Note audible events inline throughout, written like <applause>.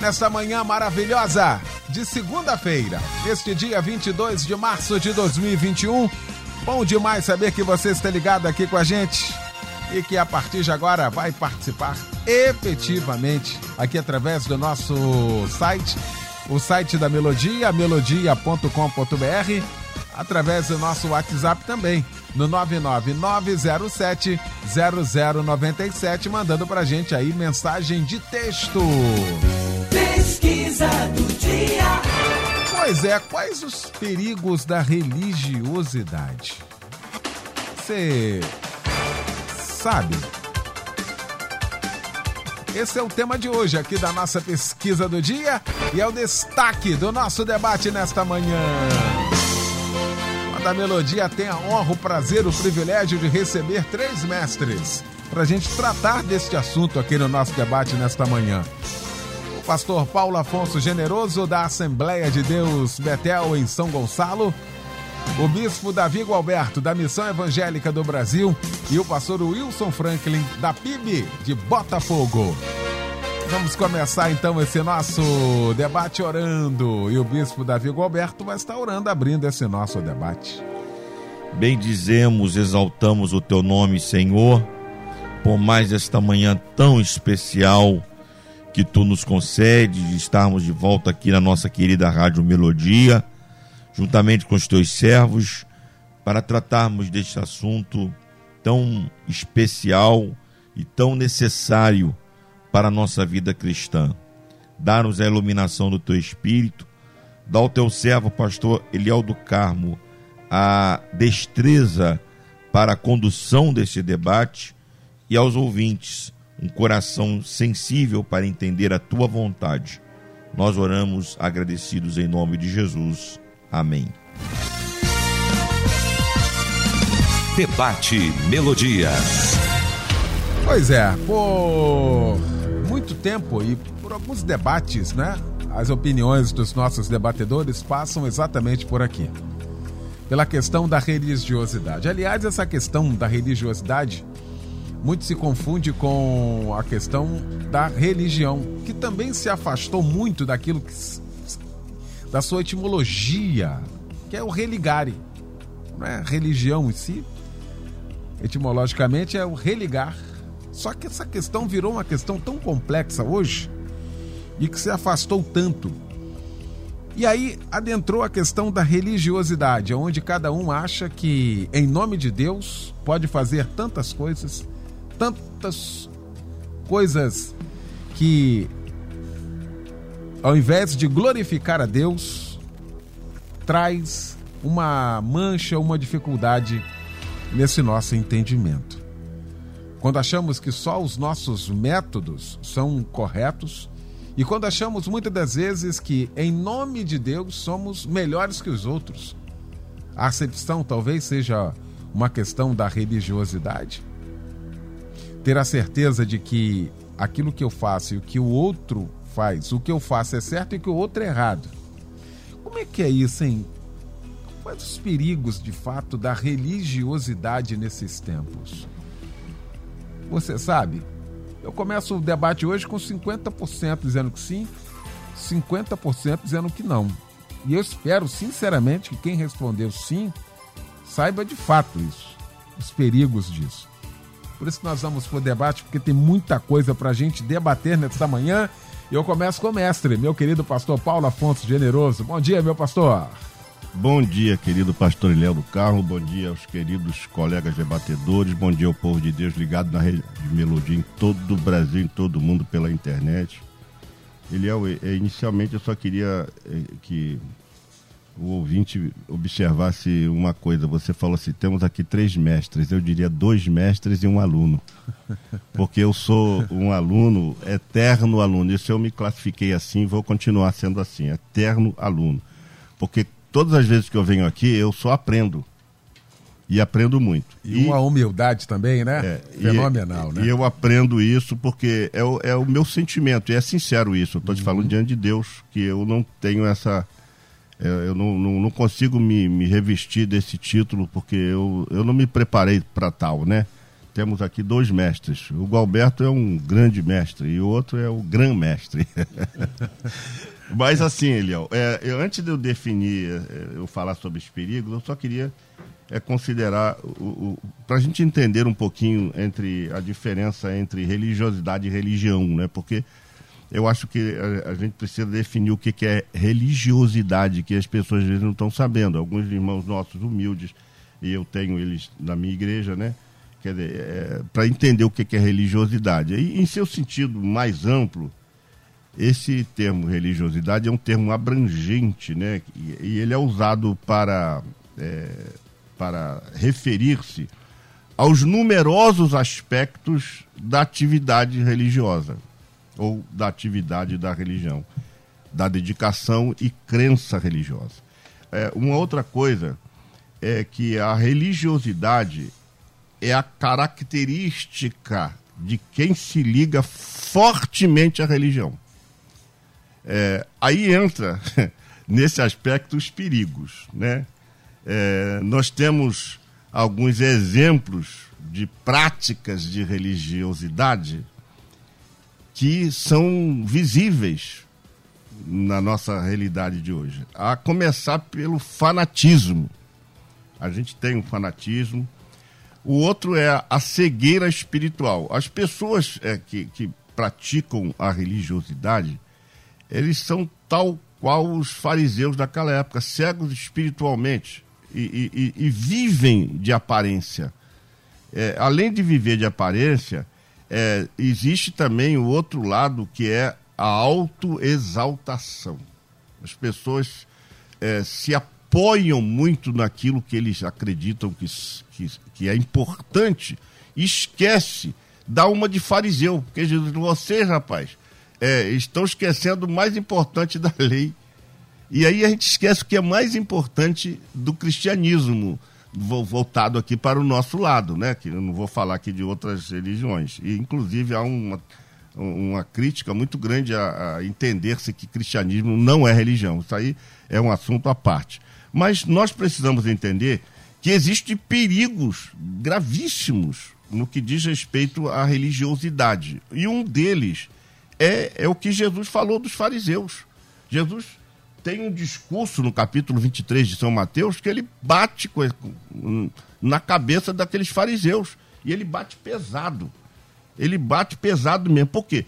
nesta manhã maravilhosa de segunda-feira, neste dia 22 de março de 2021. Bom demais saber que você está ligado aqui com a gente e que a partir de agora vai participar efetivamente aqui através do nosso site, o site da Melodia, melodia.com.br, através do nosso WhatsApp também, no 99907 0097, mandando pra gente aí mensagem de texto. Pesquisa do dia. Pois é, quais os perigos da religiosidade? Você sabe? Esse é o tema de hoje aqui da nossa pesquisa do dia e é o destaque do nosso debate nesta manhã. A Melodia tem a honra, o prazer, o privilégio de receber três mestres para a gente tratar deste assunto aqui no nosso debate nesta manhã pastor Paulo Afonso Generoso, da Assembleia de Deus Betel, em São Gonçalo, o bispo Davi Gualberto, da Missão Evangélica do Brasil, e o pastor Wilson Franklin, da PIB de Botafogo. Vamos começar então esse nosso debate orando. E o bispo Davi Gualberto vai estar orando, abrindo esse nosso debate. Bendizemos, exaltamos o teu nome, Senhor, por mais esta manhã tão especial que tu nos concede de estarmos de volta aqui na nossa querida Rádio Melodia, juntamente com os teus servos, para tratarmos deste assunto tão especial e tão necessário para a nossa vida cristã. Dá-nos a iluminação do teu espírito, dá ao teu servo, pastor Eliel do Carmo, a destreza para a condução deste debate e aos ouvintes um coração sensível para entender a tua vontade. Nós oramos agradecidos em nome de Jesus. Amém. Debate Melodia. Pois é, por muito tempo e por alguns debates, né? As opiniões dos nossos debatedores passam exatamente por aqui. Pela questão da religiosidade. Aliás, essa questão da religiosidade muito se confunde com a questão da religião, que também se afastou muito daquilo que da sua etimologia, que é o religare. Não é religião em si, etimologicamente é o religar. Só que essa questão virou uma questão tão complexa hoje e que se afastou tanto. E aí adentrou a questão da religiosidade, onde cada um acha que, em nome de Deus, pode fazer tantas coisas tantas coisas que, ao invés de glorificar a Deus, traz uma mancha, uma dificuldade nesse nosso entendimento. Quando achamos que só os nossos métodos são corretos e quando achamos muitas das vezes que, em nome de Deus, somos melhores que os outros. A acepção talvez seja uma questão da religiosidade ter a certeza de que aquilo que eu faço e o que o outro faz, o que eu faço é certo e o que o outro é errado. Como é que é isso, hein? Quais os perigos, de fato, da religiosidade nesses tempos? Você sabe, eu começo o debate hoje com 50% dizendo que sim, 50% dizendo que não. E eu espero, sinceramente, que quem respondeu sim saiba de fato isso, os perigos disso. Por isso que nós vamos para o debate, porque tem muita coisa para a gente debater nesta manhã. E eu começo com o mestre, meu querido pastor Paulo Afonso Generoso. Bom dia, meu pastor. Bom dia, querido pastor Léo do Carmo. Bom dia aos queridos colegas debatedores. Bom dia ao povo de Deus ligado na rede de melodia em todo o Brasil, em todo o mundo pela internet. Eliel, é, inicialmente eu só queria é, que o ouvinte observasse uma coisa. Você falou assim: temos aqui três mestres. Eu diria dois mestres e um aluno. <laughs> Porque eu sou um aluno, eterno aluno. Isso eu me classifiquei assim vou continuar sendo assim, eterno aluno. Porque todas as vezes que eu venho aqui, eu só aprendo. E aprendo muito. E, e uma humildade também, né? É, Fenomenal, e, né? E eu aprendo isso porque é o, é o meu sentimento, e é sincero isso. Eu estou te uhum. falando diante de Deus, que eu não tenho essa eu não, não, não, consigo me, me revestir desse título porque eu, eu não me preparei para tal, né? Temos aqui dois mestres. O Galberto é um grande mestre e o outro é o gran mestre. <laughs> Mas assim, Eliel, é, eu, antes de eu definir, é, eu falar sobre os perigos, eu só queria é, considerar, para a gente entender um pouquinho entre a diferença entre religiosidade e religião, né? Porque eu acho que a, a, gente precisa definir o que, que é religiosidade, que as pessoas às vezes não estão sabendo. Alguns irmãos nossos humildes, e eu tenho eles na minha igreja, né? Quer dizer, é, para entender o que, que é religiosidade. E, em seu sentido mais amplo, esse termo religiosidade é um termo abrangente, né? E, e ele é usado para, é, para referir-se aos numerosos aspectos da atividade religiosa ou da atividade da religião, da dedicação e crença religiosa. É, uma outra coisa é que a religiosidade é a característica de quem se liga fortemente à religião. É, aí entra <laughs> nesse aspecto os perigos, né? É, nós temos alguns exemplos de práticas de religiosidade que são visíveis na nossa realidade de hoje. A começar pelo fanatismo. A gente tem um fanatismo. O outro é a cegueira espiritual. As pessoas é, que, que praticam a religiosidade, eles são tal qual os fariseus daquela época, cegos espiritualmente e, e, e vivem de aparência. É, além de viver de aparência, é, existe também o outro lado que é a autoexaltação. As pessoas é, se apoiam muito naquilo que eles acreditam que, que, que é importante esquece, dá uma de fariseu, porque Jesus, vocês, rapaz, é, estão esquecendo o mais importante da lei. E aí a gente esquece o que é mais importante do cristianismo, voltado aqui para o nosso lado, né? Que eu não vou falar aqui de outras religiões. E inclusive há uma, uma crítica muito grande a, a entender-se que cristianismo não é religião. Isso aí é um assunto à parte. Mas nós precisamos entender que existem perigos gravíssimos no que diz respeito à religiosidade. E um deles é, é o que Jesus falou dos fariseus. Jesus tem um discurso no capítulo 23 de São Mateus que ele bate na cabeça daqueles fariseus. E ele bate pesado. Ele bate pesado mesmo. Por quê?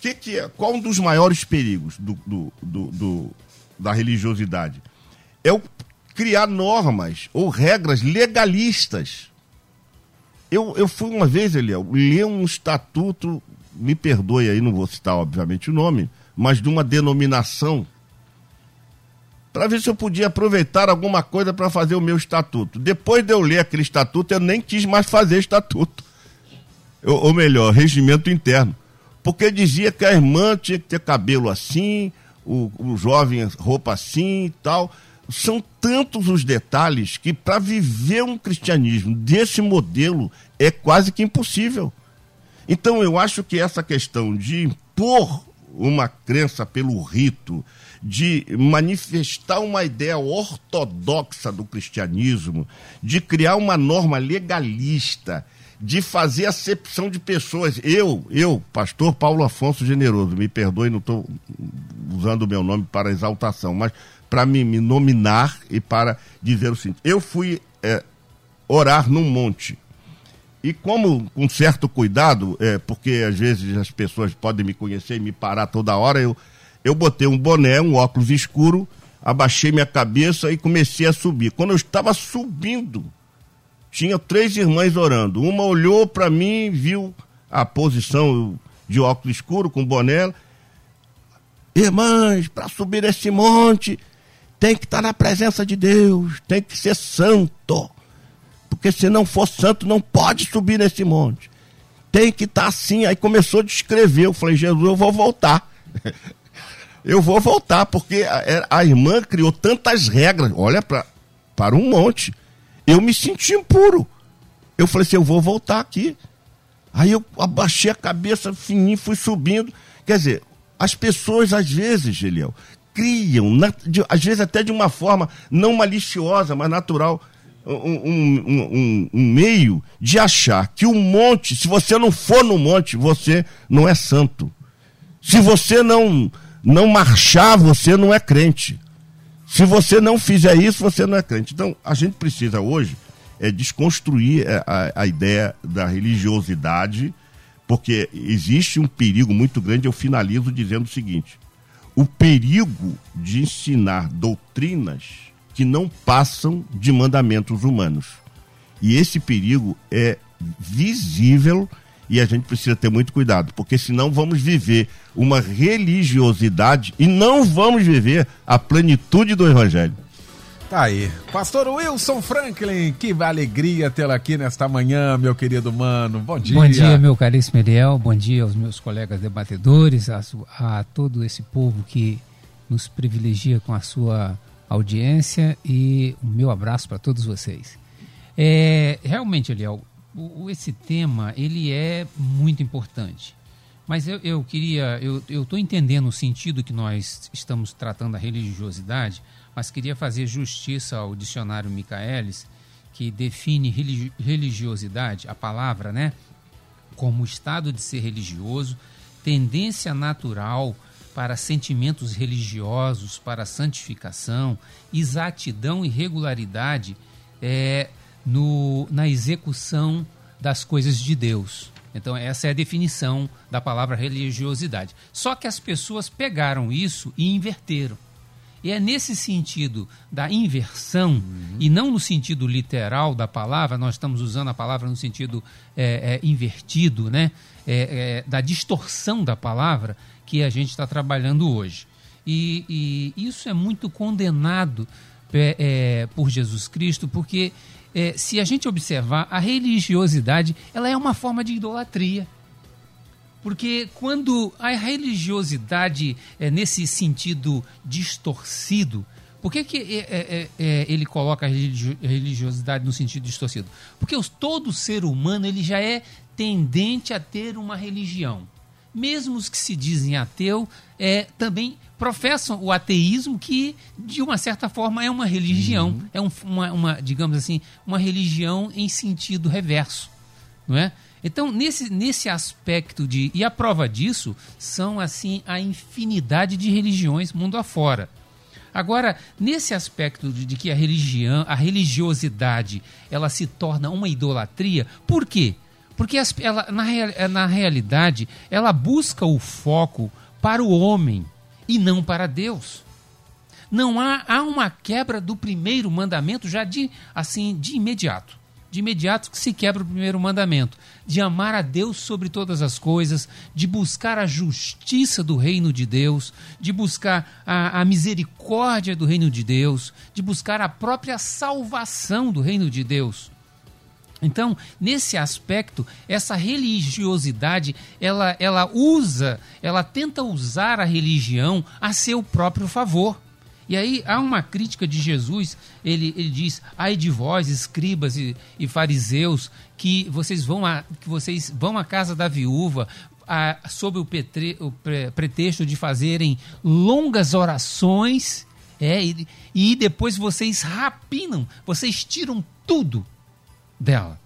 Que que é, qual um dos maiores perigos do, do, do, do da religiosidade? É o criar normas ou regras legalistas. Eu, eu fui uma vez, Eliel, ler um estatuto, me perdoe aí, não vou citar obviamente o nome, mas de uma denominação para ver se eu podia aproveitar alguma coisa para fazer o meu estatuto. Depois de eu ler aquele estatuto, eu nem quis mais fazer estatuto. Ou melhor, regimento interno. Porque dizia que a irmã tinha que ter cabelo assim, o, o jovem roupa assim e tal. São tantos os detalhes que para viver um cristianismo desse modelo é quase que impossível. Então eu acho que essa questão de impor uma crença pelo rito, de manifestar uma ideia ortodoxa do cristianismo, de criar uma norma legalista, de fazer acepção de pessoas. Eu, eu, pastor Paulo Afonso Generoso, me perdoe, não estou usando o meu nome para exaltação, mas para me, me, nominar e para dizer o seguinte: eu fui é, orar num monte. E como, com certo cuidado, é, porque às vezes as pessoas podem me conhecer e me parar toda hora, eu eu botei um boné, um óculos escuro, abaixei minha cabeça e comecei a subir. Quando eu estava subindo, tinha três irmãs orando. Uma olhou para mim, viu a posição de óculos escuro com boné. Irmãs, para subir esse monte tem que estar na presença de Deus, tem que ser santo. Porque se não for santo, não pode subir nesse monte. Tem que estar assim. Aí começou a descrever. Eu falei, Jesus, eu vou voltar. <laughs> eu vou voltar, porque a, a irmã criou tantas regras. Olha pra, para um monte. Eu me senti impuro. Eu falei assim, eu vou voltar aqui. Aí eu abaixei a cabeça fininho, fui subindo. Quer dizer, as pessoas às vezes, Geliel, criam, na, de, às vezes até de uma forma não maliciosa, mas natural, um, um, um, um, meio de achar que o monte, se você não for no monte, você não é santo. Se você não, não marchar, você não é crente. Se você não fizer isso, você não é crente. Então, a gente precisa hoje é desconstruir a, a ideia da religiosidade, porque existe um perigo muito grande. Eu finalizo dizendo o seguinte: o perigo de ensinar doutrinas que não passam de mandamentos humanos. E esse perigo é visível e a gente precisa ter muito cuidado, porque senão vamos viver uma religiosidade e não vamos viver a plenitude do Evangelho. Tá aí. Pastor Wilson Franklin, que alegria tê-lo aqui nesta manhã, meu querido mano. Bom dia. Bom dia, meu caríssimo Meriel. Bom dia aos meus colegas debatedores, a, a todo esse povo que nos privilegia com a sua audiência e o meu abraço para todos vocês. É, realmente, Eliel, o, esse tema ele é muito importante. Mas eu, eu queria, eu estou entendendo o sentido que nós estamos tratando a religiosidade, mas queria fazer justiça ao dicionário Michaelis, que define religiosidade, a palavra, né, como estado de ser religioso, tendência natural para sentimentos religiosos, para santificação, exatidão e regularidade é, no, na execução das coisas de Deus. Então, essa é a definição da palavra religiosidade. Só que as pessoas pegaram isso e inverteram. E é nesse sentido da inversão, uhum. e não no sentido literal da palavra, nós estamos usando a palavra no sentido é, é, invertido, né? É, é da distorção da palavra, que a gente está trabalhando hoje. E, e, isso é muito condenado é, é, por Jesus Cristo, porque se a gente observar, a religiosidade ela é uma forma de idolatria. Porque quando a religiosidade é nesse sentido distorcido, por que, que é, é, é, ele coloca a religiosidade no sentido distorcido? Porque os, todo ser humano ele já é tendente a ter uma religião. Mesmo os que se dizem ateu é, também professam o ateísmo, que de uma certa forma é uma religião, uhum. é um, uma, uma, digamos assim, uma religião em sentido reverso, não é? Então, nesse, nesse aspecto de. E a prova disso são, assim, a infinidade de religiões mundo afora. Agora, nesse aspecto de, de que a religião, a religiosidade, ela se torna uma idolatria, por quê? Porque as, ela, na, na realidade, ela busca o foco para o homem e não para Deus. Não há, há uma quebra do primeiro mandamento já de assim de imediato de imediato se quebra o primeiro mandamento, de amar a Deus sobre todas as coisas, de buscar a justiça do reino de Deus, de buscar a, a misericórdia do reino de Deus, de buscar a própria salvação do reino de Deus. Então, nesse aspecto, essa religiosidade, ela, ela usa, ela tenta usar a religião a seu próprio favor. E aí há uma crítica de Jesus, ele, ele diz, ai de vós, escribas e, e fariseus, que vocês vão a, que vocês vão à casa da viúva, a, sob o, petre, o pre, pretexto de fazerem longas orações, é, e, e depois vocês rapinam, vocês tiram tudo dela.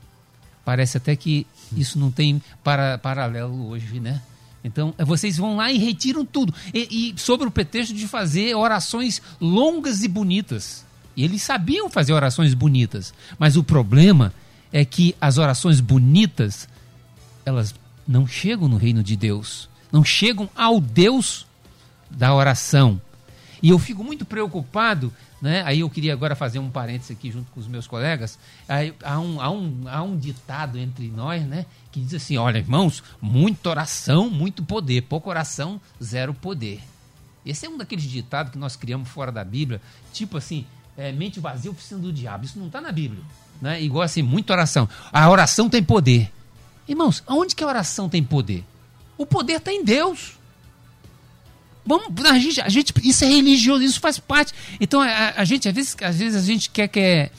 Parece até que isso não tem para, paralelo hoje, né? Então, vocês vão lá e retiram tudo. E, e, sobre o pretexto de fazer orações longas e bonitas. E eles sabiam fazer orações bonitas. Mas o problema é que as orações bonitas, elas não chegam no reino de Deus. Não chegam ao Deus da oração. E eu fico muito preocupado né? Aí eu queria agora fazer um parênteses aqui junto com os meus colegas. Aí, há, um, há, um, há um ditado entre nós né, que diz assim: olha, irmãos, muita oração, muito poder, pouca oração, zero poder. Esse é um daqueles ditados que nós criamos fora da Bíblia, tipo assim, é, mente vazia, oficina do diabo. Isso não está na Bíblia. Né? Igual assim, muita oração. A oração tem poder. Irmãos, aonde que a oração tem poder? O poder está em Deus. Vamos, a gente, a gente, isso é religioso, isso faz parte. Então a, a gente, às vezes, às vezes a gente quer, quer,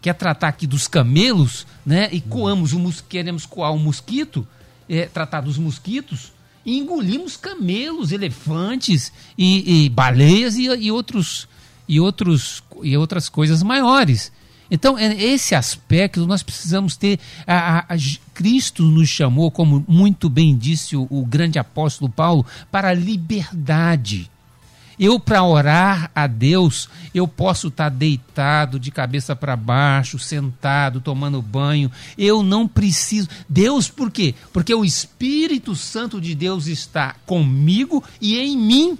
quer tratar aqui dos camelos, né? E coamos o queremos coar um mosquito, é, tratar dos mosquitos, e engolimos camelos, elefantes e, e baleias e, e, outros e outros e outras coisas maiores. Então, é esse aspecto nós precisamos ter. A, a, a, Cristo nos chamou, como muito bem disse o, o grande apóstolo Paulo, para a liberdade. Eu, para orar a Deus, eu posso estar deitado, de cabeça para baixo, sentado, tomando banho. Eu não preciso. Deus, por quê? Porque o Espírito Santo de Deus está comigo e em mim.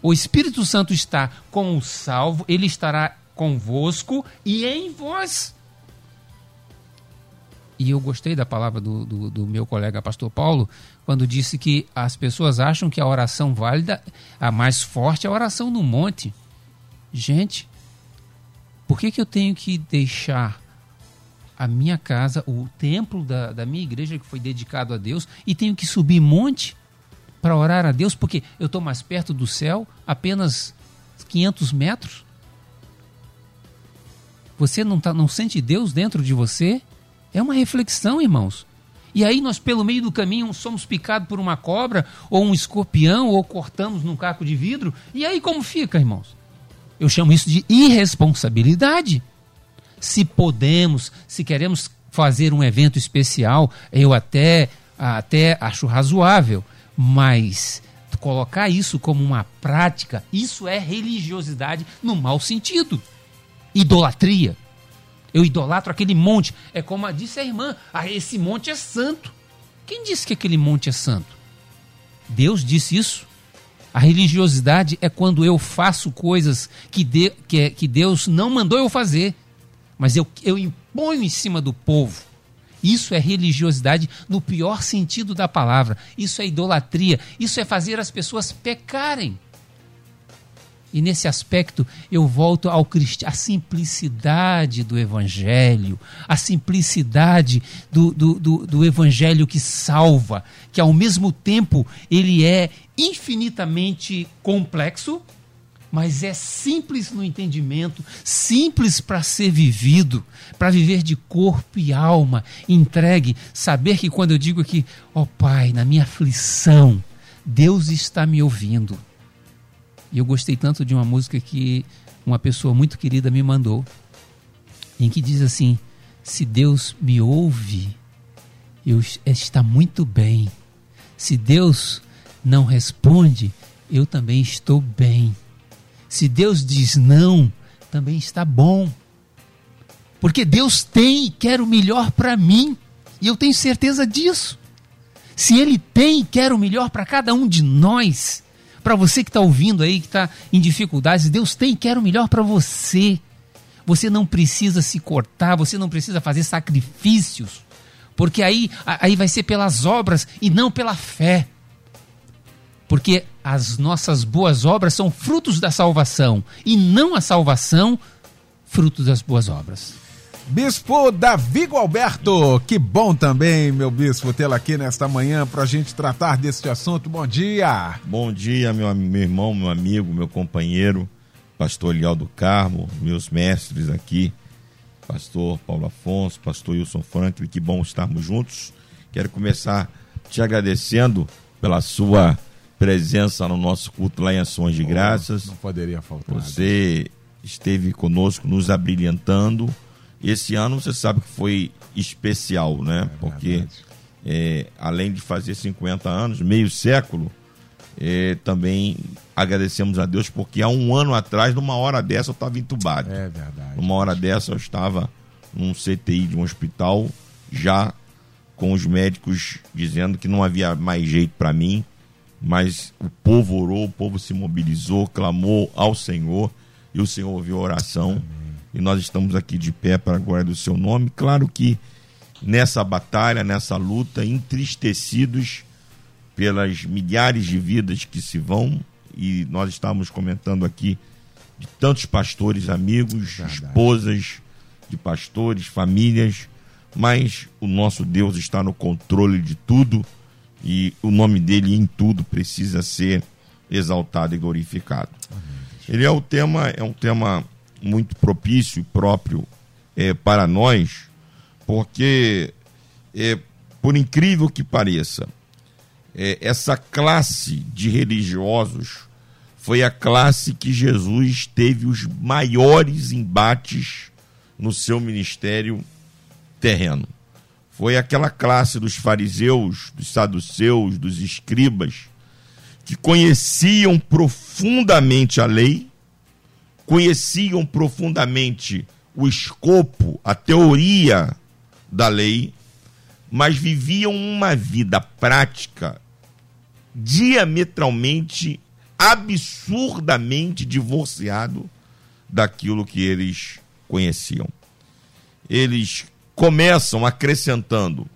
O Espírito Santo está com o salvo, ele estará convosco e em vós. E eu gostei da palavra do, do, do, meu colega pastor Paulo, quando disse que as pessoas acham que a oração válida, a mais forte, é a oração no monte. Gente, por que, que eu tenho que deixar a minha casa, o templo da, da minha igreja que foi dedicado a Deus, e tenho que subir monte para orar a Deus, porque eu estou mais perto do céu, apenas 500 metros? Você não, tá, não sente Deus dentro de você? É uma reflexão, irmãos. E aí nós, pelo meio do caminho, somos picados por uma cobra, ou um escorpião, ou cortamos num caco de vidro. E aí como fica, irmãos? Eu chamo isso de irresponsabilidade. Se podemos, se queremos fazer um evento especial, eu até, até acho razoável, mas colocar isso como uma prática, isso é religiosidade no mau sentido idolatria. Eu idolatro aquele monte. É como disse a irmã: ah, esse monte é santo. Quem disse que aquele monte é santo? Deus disse isso. A religiosidade é quando eu faço coisas que, de, que, que Deus não mandou eu fazer, mas eu, eu imponho em cima do povo. Isso é religiosidade no pior sentido da palavra. Isso é idolatria. Isso é fazer as pessoas pecarem. E nesse aspecto eu volto ao a simplicidade do Evangelho, a simplicidade do, do, do, do Evangelho que salva, que ao mesmo tempo ele é infinitamente complexo, mas é simples no entendimento, simples para ser vivido, para viver de corpo e alma, entregue, saber que quando eu digo aqui, ó oh, Pai, na minha aflição, Deus está me ouvindo. E eu gostei tanto de uma música que uma pessoa muito querida me mandou, em que diz assim: Se Deus me ouve, eu está muito bem. Se Deus não responde, eu também estou bem. Se Deus diz não, também está bom. Porque Deus tem e quer o melhor para mim, e eu tenho certeza disso. Se Ele tem e quer o melhor para cada um de nós, para você que está ouvindo aí, que está em dificuldades, Deus tem e quer o melhor para você. Você não precisa se cortar, você não precisa fazer sacrifícios, porque aí, aí vai ser pelas obras e não pela fé. Porque as nossas boas obras são frutos da salvação e não a salvação frutos das boas obras. Bispo Davi Alberto, que bom também, meu bispo, tê-lo aqui nesta manhã para a gente tratar deste assunto. Bom dia. Bom dia, meu, meu irmão, meu amigo, meu companheiro, pastor Lial do Carmo, meus mestres aqui, pastor Paulo Afonso, pastor Wilson Franklin, que bom estarmos juntos. Quero começar te agradecendo pela sua presença no nosso culto lá em Ações de oh, Graças. Não poderia faltar. Você esteve conosco, nos abrilhantando esse ano você sabe que foi especial, né? É Porque é, além de fazer 50 anos, meio século, é, também agradecemos a Deus porque há um ano atrás, numa hora dessa, eu estava entubado. É verdade. Numa hora dessa, eu estava num CTI de um hospital, já com os médicos dizendo que não havia mais jeito para mim, mas o povo orou, o povo se mobilizou, clamou ao Senhor e o Senhor ouviu a oração. Amém e nós estamos aqui de pé para a glória do seu nome. Claro que nessa batalha, nessa luta, entristecidos pelas milhares de vidas que se vão e nós estávamos comentando aqui de tantos pastores, amigos, esposas de pastores, famílias, mas o nosso Deus está no controle de tudo e o nome dele em tudo precisa ser exaltado e glorificado. Ele é o tema, é um tema muito propício e próprio é, para nós, porque é, por incrível que pareça, é, essa classe de religiosos foi a classe que Jesus teve os maiores embates no seu ministério terreno. Foi aquela classe dos fariseus, dos saduceus, dos escribas, que conheciam profundamente a lei, conheciam profundamente o escopo, a teoria da lei, mas viviam uma vida prática diametralmente, absurdamente divorciado daquilo que eles conheciam. Eles começam acrescentando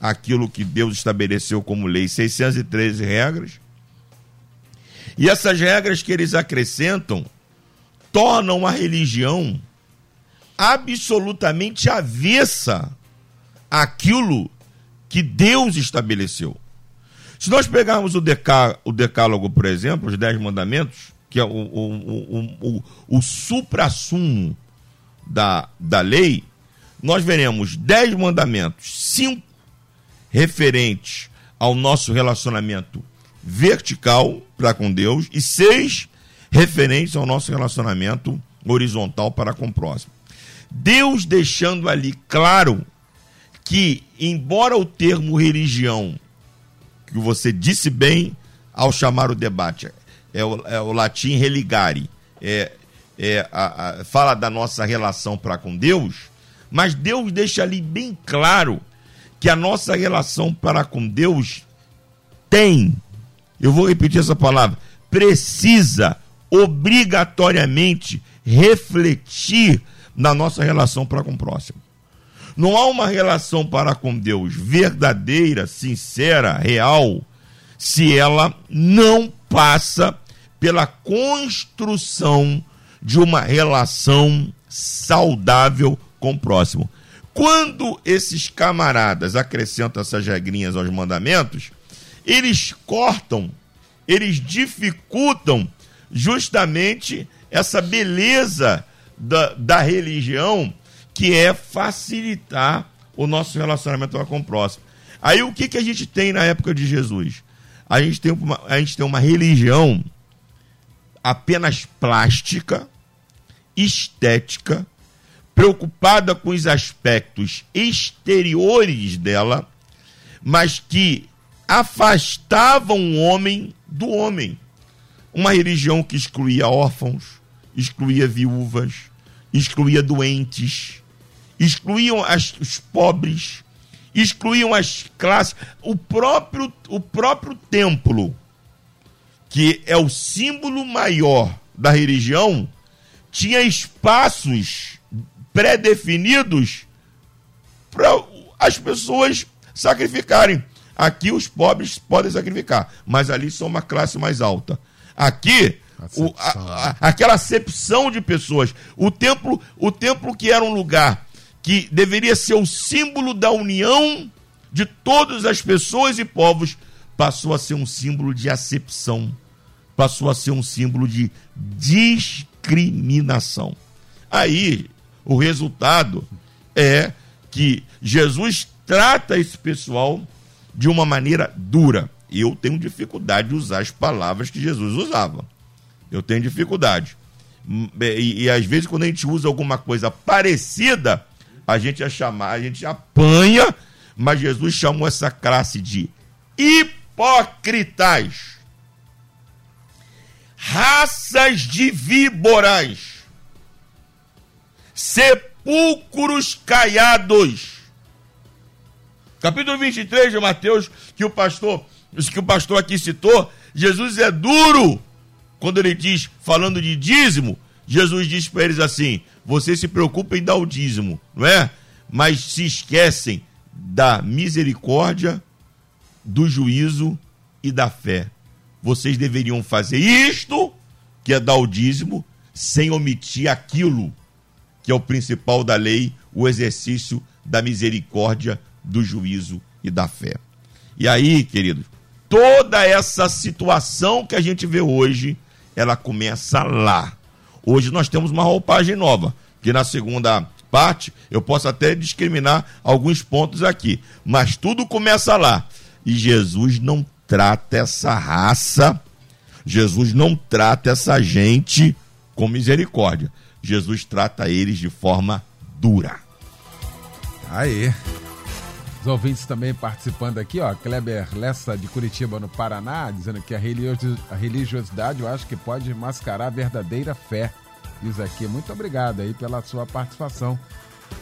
aquilo que Deus estabeleceu como lei, 613 regras. E essas regras que eles acrescentam tornam a religião absolutamente avessa àquilo que Deus estabeleceu. Se nós pegarmos o, decá, o decálogo, por exemplo, os Dez Mandamentos, que é o, o, o, o, o supra-sumo da, da lei, nós veremos dez mandamentos, cinco referentes ao nosso relacionamento vertical para com Deus e seis referentes ao nosso relacionamento horizontal para com o próximo. Deus deixando ali claro que, embora o termo religião, que você disse bem ao chamar o debate, é o, é o latim religare, é, é, a, a, fala da nossa relação para com Deus, mas Deus deixa ali bem claro que a nossa relação para com Deus tem, eu vou repetir essa palavra, precisa obrigatoriamente refletir na nossa relação para com o próximo. Não há uma relação para com Deus verdadeira, sincera, real, se ela não passa pela construção de uma relação saudável com o próximo. Quando esses camaradas acrescentam essas regrinhas aos mandamentos, eles cortam, eles dificultam justamente essa beleza da, da religião, que é facilitar o nosso relacionamento com o próximo. Aí o que, que a gente tem na época de Jesus? A gente tem uma, a gente tem uma religião apenas plástica, estética, preocupada com os aspectos exteriores dela, mas que afastavam o homem do homem. Uma religião que excluía órfãos, excluía viúvas, excluía doentes, excluíam as, os pobres, excluíam as classes, o próprio, o próprio templo, que é o símbolo maior da religião, tinha espaços pré-definidos para as pessoas sacrificarem. Aqui os pobres podem sacrificar, mas ali são uma classe mais alta. Aqui o, a, a, aquela acepção de pessoas. O templo, o templo que era um lugar que deveria ser o símbolo da união de todas as pessoas e povos, passou a ser um símbolo de acepção, passou a ser um símbolo de discriminação. Aí, o resultado é que Jesus trata esse pessoal de uma maneira dura. Eu tenho dificuldade de usar as palavras que Jesus usava. Eu tenho dificuldade. Hum, e, e, às vezes, quando a gente usa alguma coisa parecida, a gente a chamar, a gente apanha, mas Jesus chamou essa classe de hipócritas, raças de víboras, sepulcros caiados. Capítulo 23 de Mateus, que o pastor, que o pastor aqui citou, Jesus é duro quando ele diz, falando de dízimo, Jesus diz para eles assim: vocês se preocupem em dar o dízimo, não é? Mas se esquecem da misericórdia, do juízo e da fé. vocês deveriam fazer isto, que é dar o dízimo, sem omitir aquilo que é o principal da lei, o exercício da misericórdia, do juízo e da fé. E aí, queridos, toda essa situação que a gente vê hoje, ela começa lá. Hoje nós temos uma roupagem nova, que na segunda parte eu posso até discriminar alguns pontos aqui, mas tudo começa lá. E Jesus não trata essa raça, Jesus não trata essa gente com misericórdia. Jesus trata eles de forma dura. Aí. Os ouvintes também participando aqui, ó. Kleber Lessa de Curitiba, no Paraná, dizendo que a, religiosi- a religiosidade eu acho que pode mascarar a verdadeira fé. Diz aqui. Muito obrigado aí pela sua participação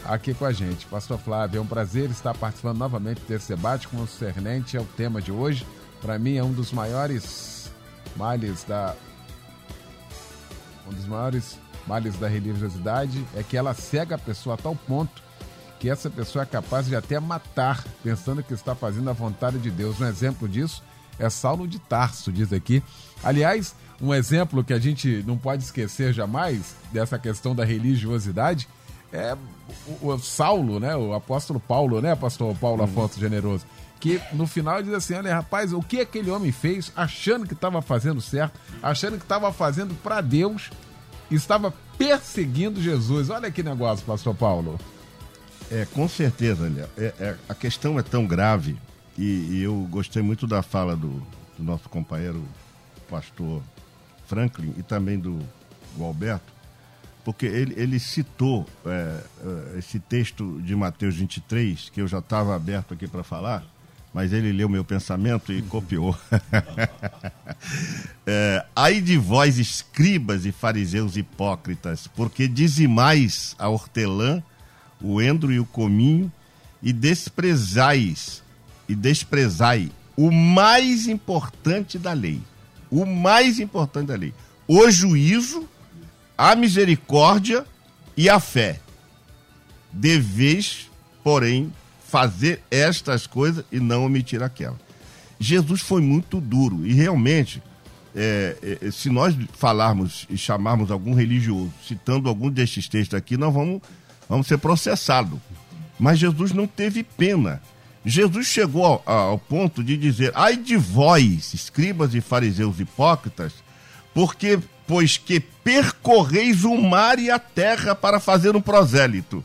aqui com a gente. Pastor Flávio, é um prazer estar participando novamente desse debate concernente ao tema de hoje. Para mim é um dos maiores males da um dos maiores males da religiosidade é que ela cega a pessoa a tal ponto que essa pessoa é capaz de até matar, pensando que está fazendo a vontade de Deus. Um exemplo disso é Saulo de Tarso, diz aqui. Aliás, um exemplo que a gente não pode esquecer jamais dessa questão da religiosidade é o, o Saulo, né? O apóstolo Paulo, né, pastor Paulo Afonso Generoso? Que no final diz assim: olha, rapaz, o que aquele homem fez achando que estava fazendo certo, achando que estava fazendo para Deus, estava perseguindo Jesus. Olha que negócio, pastor Paulo. É, com certeza, Léo. É, é, a questão é tão grave e, e eu gostei muito da fala do, do nosso companheiro pastor Franklin e também do, do Alberto, porque ele, ele citou é, é, esse texto de Mateus 23, que eu já estava aberto aqui para falar, mas ele leu meu pensamento e copiou. <laughs> é, Ai de vós, escribas e fariseus hipócritas, porque dizimais a hortelã, o endro e o cominho, e desprezais, e desprezai o mais importante da lei. O mais importante da lei. O juízo, a misericórdia e a fé. Deveis, porém, fazer estas coisas e não omitir aquela. Jesus foi muito duro e realmente, é, é, se nós falarmos e chamarmos algum religioso citando algum destes textos aqui, nós vamos, vamos ser processados. Mas Jesus não teve pena. Jesus chegou ao, ao ponto de dizer: Ai de vós, escribas e fariseus hipócritas, porque, pois que percorreis o mar e a terra para fazer um prosélito,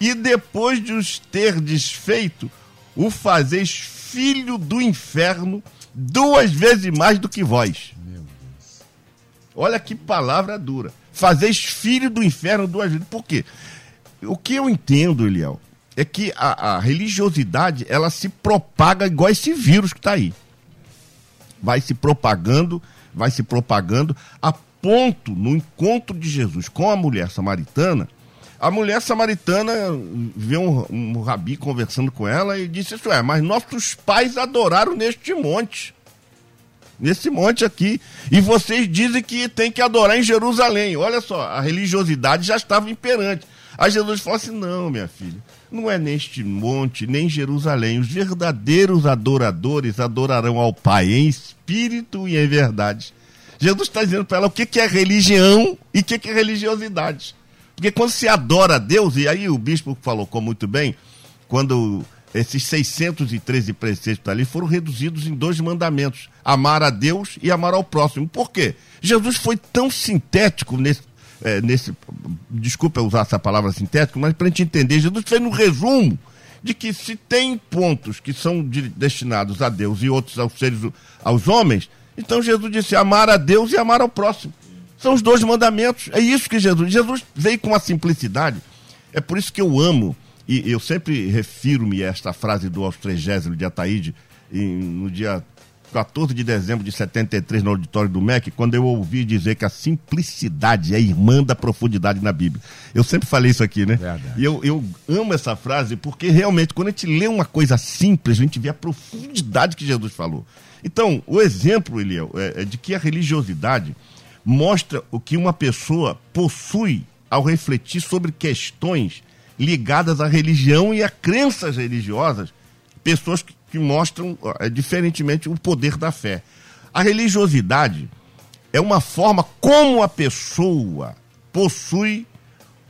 e depois de os ter desfeito, o fazeis filho do inferno duas vezes mais do que vós. Olha que palavra dura. Fazeis filho do inferno duas vezes. Por quê? O que eu entendo, Eliel, é que a, a religiosidade ela se propaga igual esse vírus que está aí. Vai se propagando, vai se propagando, a ponto, no encontro de Jesus com a mulher samaritana, a mulher samaritana vê um, um rabi conversando com ela e disse isso é, mas nossos pais adoraram neste monte. Nesse monte aqui. E vocês dizem que tem que adorar em Jerusalém. Olha só, a religiosidade já estava imperante. Aí Jesus falou assim: não, minha filha, não é neste monte, nem em Jerusalém. Os verdadeiros adoradores adorarão ao Pai em espírito e em verdade. Jesus está dizendo para ela o que, que é religião e o que, que é religiosidade. Porque quando se adora a Deus, e aí o bispo colocou muito bem, quando esses 613 preceitos ali foram reduzidos em dois mandamentos: amar a Deus e amar ao próximo. Por quê? Jesus foi tão sintético nesse. É, nesse desculpa usar essa palavra sintético, mas para a gente entender, Jesus fez um resumo de que se tem pontos que são de, destinados a Deus e outros aos seres, aos homens, então Jesus disse amar a Deus e amar ao próximo. São os dois mandamentos. É isso que Jesus. Jesus veio com uma simplicidade. É por isso que eu amo, e eu sempre refiro-me a esta frase do Austrégésimo de Ataíde, em, no dia 14 de dezembro de 73, no auditório do MEC, quando eu ouvi dizer que a simplicidade é irmã da profundidade na Bíblia. Eu sempre falei isso aqui, né? Verdade. E eu, eu amo essa frase porque realmente, quando a gente lê uma coisa simples, a gente vê a profundidade que Jesus falou. Então, o exemplo, Eliel, é, é de que a religiosidade mostra o que uma pessoa possui ao refletir sobre questões ligadas à religião e a crenças religiosas, pessoas que, que mostram, é, diferentemente, o poder da fé. A religiosidade é uma forma como a pessoa possui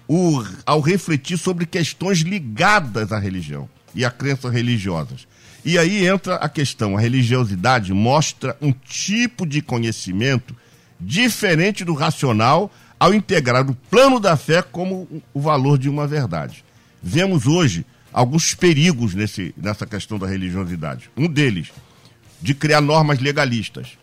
o, ao refletir sobre questões ligadas à religião e a crenças religiosas. E aí entra a questão: a religiosidade mostra um tipo de conhecimento diferente do racional ao integrar o plano da fé como o valor de uma verdade. Vemos hoje alguns perigos nesse, nessa questão da religiosidade. Um deles, de criar normas legalistas.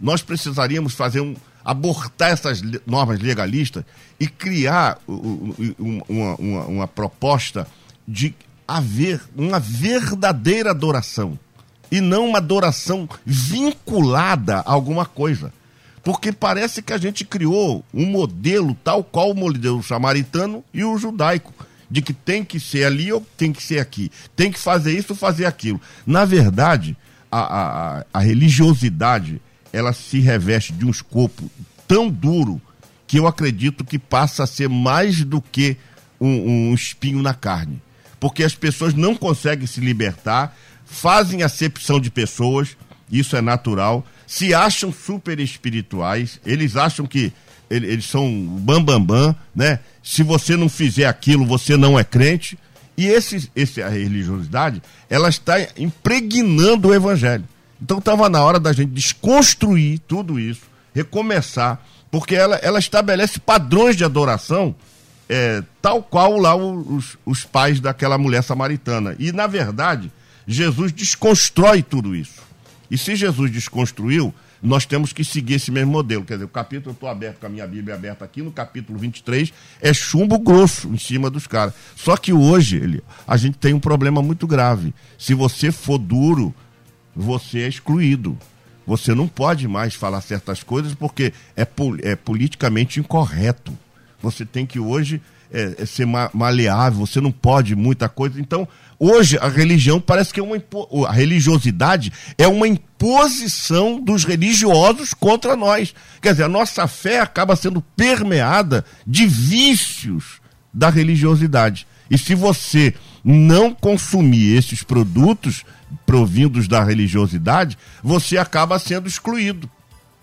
Nós precisaríamos fazer um, abortar essas normas legalistas e criar uma, uma, uma proposta de haver uma verdadeira adoração e não uma adoração vinculada a alguma coisa. Porque parece que a gente criou um modelo tal qual o modelo samaritano e o judaico, de que tem que ser ali ou tem que ser aqui, tem que fazer isso ou fazer aquilo. Na verdade, a, a, a religiosidade ela se reveste de um escopo tão duro que eu acredito que passa a ser mais do que um, um espinho na carne. Porque as pessoas não conseguem se libertar, fazem acepção de pessoas, isso é natural, se acham super espirituais, eles acham que eles são bambambam, bam, bam, né? Se você não fizer aquilo, você não é crente. E esse, esse, a religiosidade, ela está impregnando o evangelho. Então estava na hora da gente desconstruir tudo isso, recomeçar, porque ela, ela estabelece padrões de adoração é, tal qual lá os, os pais daquela mulher samaritana. E, na verdade, Jesus desconstrói tudo isso. E se Jesus desconstruiu, nós temos que seguir esse mesmo modelo. Quer dizer, o capítulo, eu estou aberto com a minha Bíblia aberta aqui, no capítulo 23, é chumbo grosso em cima dos caras. Só que hoje, ele, a gente tem um problema muito grave. Se você for duro, você é excluído. Você não pode mais falar certas coisas porque é, é politicamente incorreto. Você tem que hoje é, é ser ma maleável, você não pode muita coisa. Então, hoje a religião parece que é uma a religiosidade é uma imposição dos religiosos contra nós. Quer dizer, a nossa fé acaba sendo permeada de vícios da religiosidade. E se você não consumir esses produtos provindos da religiosidade, você acaba sendo excluído.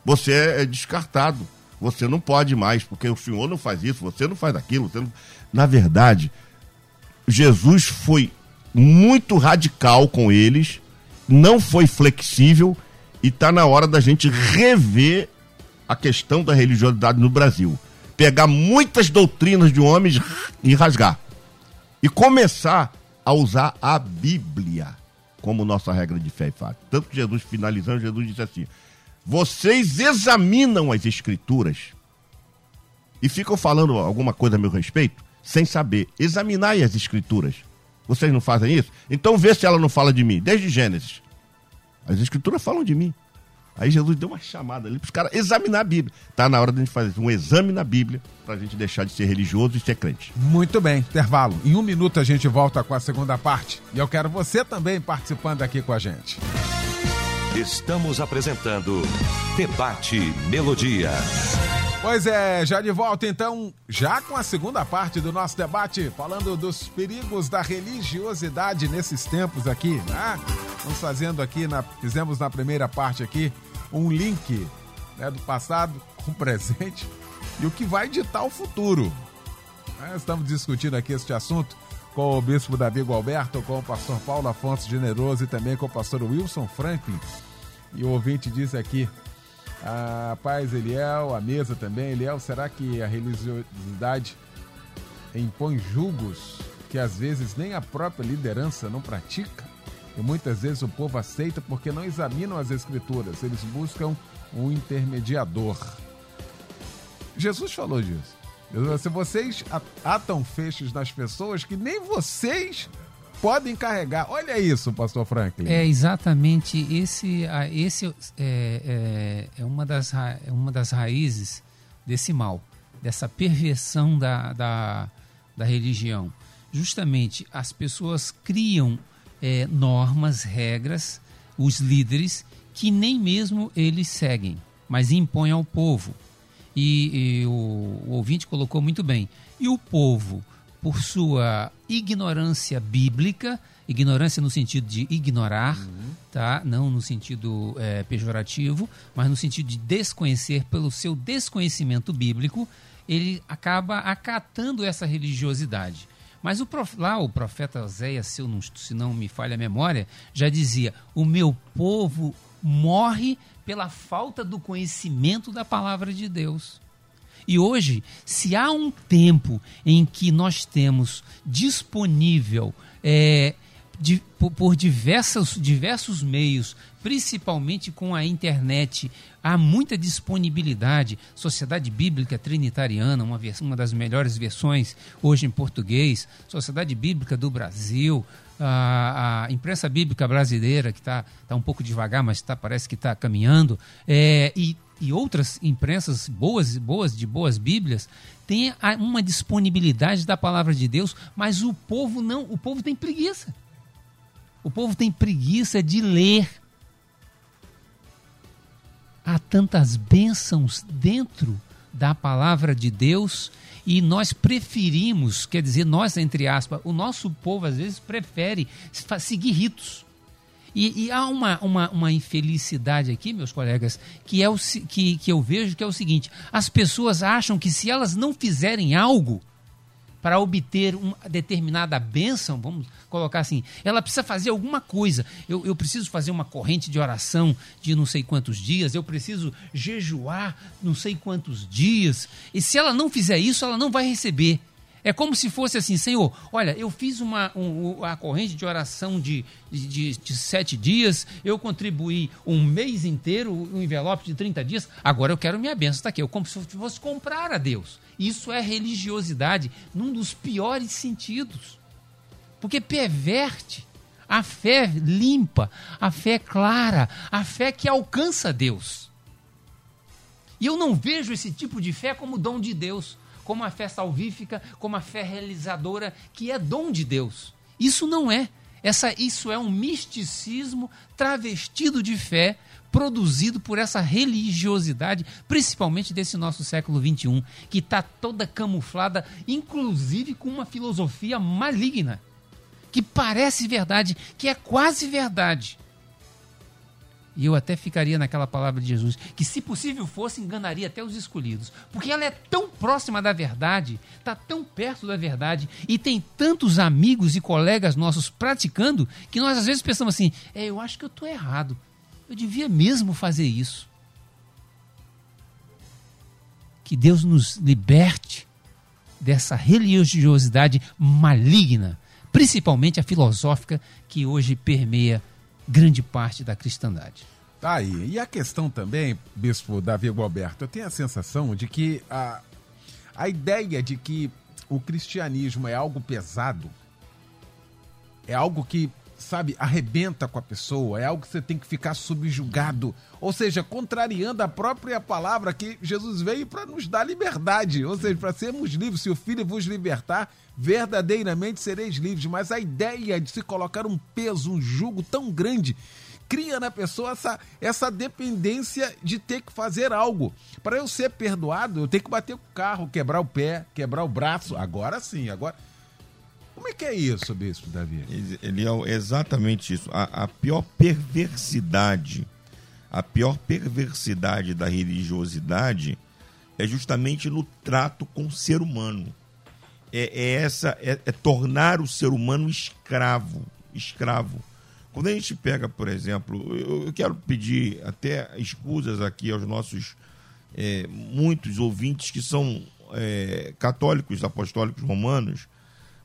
Você é descartado. Você não pode mais, porque o senhor não faz isso, você não faz aquilo. Não... Na verdade, Jesus foi muito radical com eles, não foi flexível e está na hora da gente rever a questão da religiosidade no Brasil. Pegar muitas doutrinas de homens e rasgar. E começar a usar a Bíblia como nossa regra de fé e fato. Tanto que Jesus, finalizando, Jesus disse assim: vocês examinam as escrituras e ficam falando alguma coisa a meu respeito sem saber. Examinai as escrituras. Vocês não fazem isso? Então vê se ela não fala de mim, desde Gênesis. As escrituras falam de mim. Aí Jesus deu uma chamada ali para os caras examinar a Bíblia. Está na hora de a gente fazer um exame na Bíblia para a gente deixar de ser religioso e ser crente. Muito bem, intervalo. Em um minuto a gente volta com a segunda parte. E eu quero você também participando aqui com a gente. Estamos apresentando Debate Melodia. Pois é, já de volta então, já com a segunda parte do nosso debate, falando dos perigos da religiosidade nesses tempos aqui, né? Estamos fazendo aqui, na, fizemos na primeira parte aqui, um link né, do passado com o presente e o que vai ditar o futuro. É, estamos discutindo aqui este assunto com o bispo Davi Gualberto, com o pastor Paulo Afonso Generoso e também com o pastor Wilson Franklin. E o ouvinte diz aqui, a paz Eliel, a mesa também, Eliel, será que a religiosidade impõe julgos que às vezes nem a própria liderança não pratica? E muitas vezes o povo aceita porque não examinam as escrituras, eles buscam um intermediador. Jesus falou disso. Se vocês atam fechos nas pessoas que nem vocês podem carregar. Olha isso, pastor Franklin. É exatamente esse, esse é, é, é, uma, das, é uma das raízes desse mal, dessa perversão da, da, da religião. Justamente as pessoas criam é, normas, regras, os líderes, que nem mesmo eles seguem, mas impõem ao povo. E, e o, o ouvinte colocou muito bem. E o povo, por sua ignorância bíblica, Ignorância no sentido de ignorar, tá? não no sentido é, pejorativo, mas no sentido de desconhecer pelo seu desconhecimento bíblico, ele acaba acatando essa religiosidade. Mas o prof, lá o profeta Oséias, se, se não me falha a memória, já dizia: O meu povo morre pela falta do conhecimento da palavra de Deus. E hoje, se há um tempo em que nós temos disponível é, de, por, diversos, diversos meios, principalmente com a internet, há muita disponibilidade. Sociedade Bíblica Trinitariana, uma, uma das melhores versões hoje em português, Sociedade Bíblica do Brasil, a, a imprensa bíblica brasileira, que está tá um pouco devagar, mas tá, parece que está caminhando, é, e, e outras imprensas boas, boas de boas Bíblias, tem uma disponibilidade da palavra de Deus, mas o povo não, o povo tem preguiça. O povo tem preguiça de ler. Há tantas bênçãos dentro da palavra de Deus e nós preferimos, quer dizer, nós, entre aspas, o nosso povo às vezes prefere seguir ritos. E, e há uma, uma, uma, infelicidade aqui, meus colegas, que, é o, que, que eu vejo que é o seguinte: as pessoas acham que se elas não fizerem algo, para obter uma determinada bênção, vamos colocar assim, ela precisa fazer alguma coisa. Eu, eu, preciso fazer uma corrente de oração de não sei quantos dias, eu preciso jejuar não sei quantos dias. E se ela não fizer isso, ela não vai receber. É como se fosse assim, Senhor, olha, eu fiz uma um, a corrente de oração de, de, de, sete dias, eu contribuí um mês inteiro, um envelope de 30 dias, agora eu quero minha bênção, está aqui, eu como se fosse comprar a Deus. Isso é religiosidade num dos piores sentidos, porque perverte a fé limpa, a fé clara, a fé que alcança Deus. E eu não vejo esse tipo de fé como dom de Deus como a fé salvífica, como a fé realizadora, que é dom de Deus. Isso não é. Essa, isso é um misticismo travestido de fé, produzido por essa religiosidade, principalmente desse nosso século XXI, que está toda camuflada, inclusive com uma filosofia maligna, que parece verdade, que é quase verdade, e eu até ficaria naquela palavra de Jesus, que se possível fosse, enganaria até os escolhidos. Porque ela é tão próxima da verdade, está tão perto da verdade, e tem tantos amigos e colegas nossos praticando, que nós às vezes pensamos assim: é, eu acho que eu estou errado. Eu devia mesmo fazer isso. Que Deus nos liberte dessa religiosidade maligna, principalmente a filosófica que hoje permeia grande parte da cristandade. Tá aí. E a questão também, Bispo Davi Gualberto, eu tenho a sensação de que a, a ideia de que o cristianismo é algo pesado, é algo que, sabe, arrebenta com a pessoa, é algo que você tem que ficar subjugado, ou seja, contrariando a própria palavra que Jesus veio para nos dar liberdade, ou seja, para sermos livres. Se o Filho vos libertar, verdadeiramente sereis livres. Mas a ideia de se colocar um peso, um jugo tão grande, cria na pessoa essa, essa dependência de ter que fazer algo. Para eu ser perdoado, eu tenho que bater o carro, quebrar o pé, quebrar o braço. Agora sim, agora. Como é que é isso, Bispo Davi? Ele é exatamente isso. A, a pior perversidade, a pior perversidade da religiosidade é justamente no trato com o ser humano é, é essa é, é, tornar o ser humano escravo, escravo. Quando a gente pega, por exemplo, eu, quero pedir até escusas aqui aos nossos é, muitos ouvintes que são é, católicos apostólicos romanos,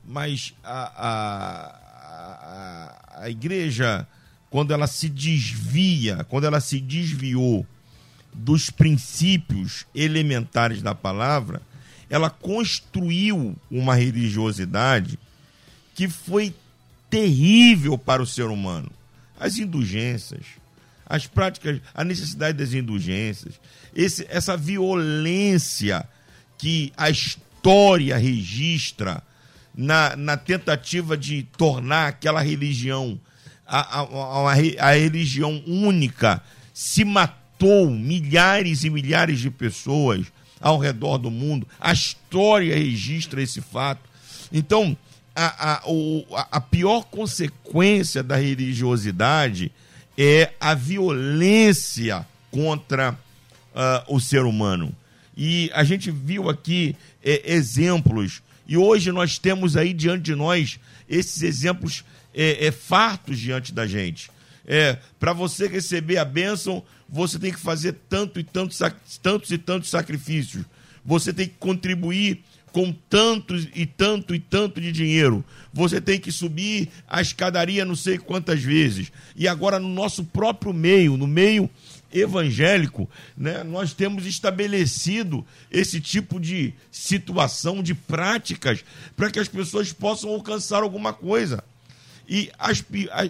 mas a, a, a, a igreja, quando ela se desvia, quando ela se desviou dos princípios elementares da palavra, ela construiu uma religiosidade que foi terrível para o ser humano. As indulgências, as práticas, a necessidade das indulgências, esse, essa violência que a história registra na, na tentativa de tornar aquela religião a, a, a, a religião única, se matou milhares e milhares de pessoas ao redor do mundo. A história registra esse fato. Então, a, a, o, a pior consequência da religiosidade é a violência contra uh, o ser humano. E a gente viu aqui é, exemplos, e hoje nós temos aí diante de nós esses exemplos é, é fartos diante da gente. É, Para você receber a bênção, você tem que fazer tanto e tanto, tantos e tantos sacrifícios. Você tem que contribuir com tanto e tanto e tanto de dinheiro. Você tem que subir a escadaria não sei quantas vezes. E agora, no nosso próprio meio, no meio evangélico, né, nós temos estabelecido esse tipo de situação, de práticas, para que as pessoas possam alcançar alguma coisa. E as,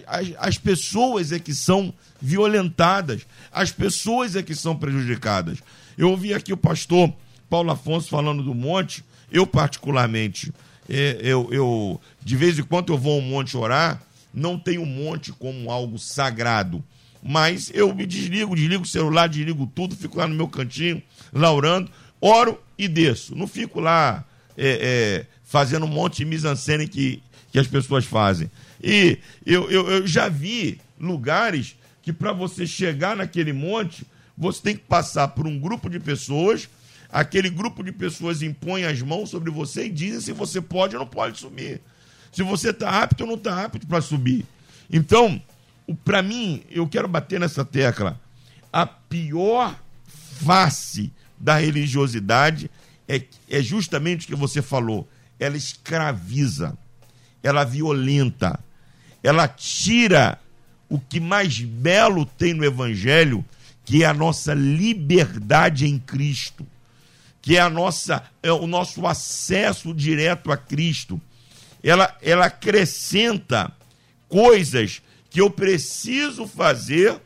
as, as pessoas é que são violentadas, as pessoas é que são prejudicadas. Eu ouvi aqui o pastor Paulo Afonso falando do monte, eu particularmente, é, eu, eu de vez em quando eu vou ao monte orar, não tenho o monte como algo sagrado, mas eu me desligo, desligo o celular, desligo tudo, fico lá no meu cantinho, lá orando, oro e desço. Não fico lá é, é, fazendo um monte de mise que, que as pessoas fazem. E eu, eu, eu já vi lugares que para você chegar naquele monte, você tem que passar por um grupo de pessoas, aquele grupo de pessoas impõe as mãos sobre você e dizem se você pode ou não pode subir. Se você está apto ou não está apto para subir. Então, para mim, eu quero bater nessa tecla. A pior face da religiosidade é, é justamente o que você falou. Ela escraviza, ela violenta, ela tira o que mais belo tem no Evangelho, que é a nossa liberdade em Cristo, que é a nossa é o nosso acesso direto a Cristo. Ela, ela acrescenta coisas que eu preciso fazer,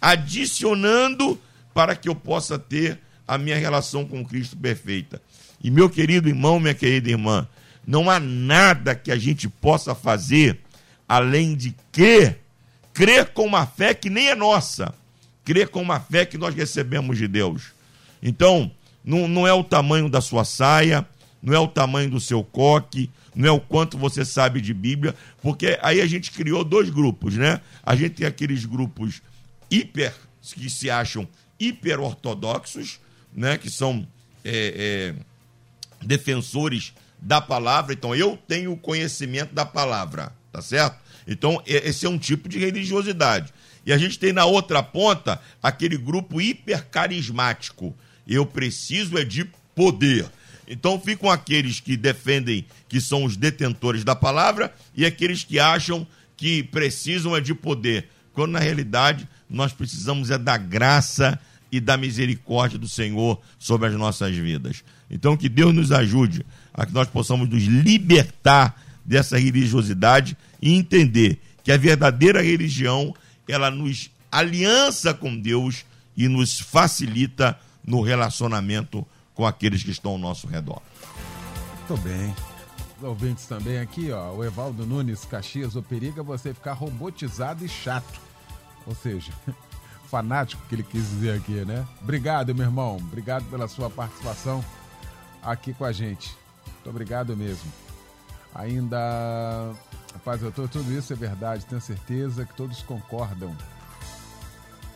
adicionando para que eu possa ter a minha relação com Cristo perfeita. E meu querido irmão, minha querida irmã, não há nada que a gente possa fazer além de crer, crer com uma fé que nem é nossa, crer com uma fé que nós recebemos de Deus. Então, não, não é o tamanho da sua saia, não é o tamanho do seu coque, não é o quanto você sabe de Bíblia, porque aí a gente criou dois grupos, né? A gente tem aqueles grupos hiper, que se acham hiper ortodoxos, né? Que são é, é, defensores da palavra. Então, eu tenho conhecimento da palavra tá certo? Então, esse é um tipo de religiosidade. E a gente tem na outra ponta aquele grupo hipercarismático. Eu preciso é de poder. Então ficam aqueles que defendem que são os detentores da palavra e aqueles que acham que precisam é de poder. Quando na realidade nós precisamos é da graça e da misericórdia do Senhor sobre as nossas vidas. Então que Deus nos ajude a que nós possamos nos libertar dessa religiosidade e entender que a verdadeira religião ela nos aliança com Deus e nos facilita no relacionamento com aqueles que estão ao nosso redor. Muito bem. Os ouvintes também aqui, ó, o Evaldo Nunes Caxias, o perigo é você ficar robotizado e chato. Ou seja, <laughs> fanático que ele quis dizer aqui, né? Obrigado, meu irmão. Obrigado pela sua participação aqui com a gente. Muito obrigado mesmo. Ainda. Rapaz, eu tô, tudo isso é verdade, tenho certeza que todos concordam.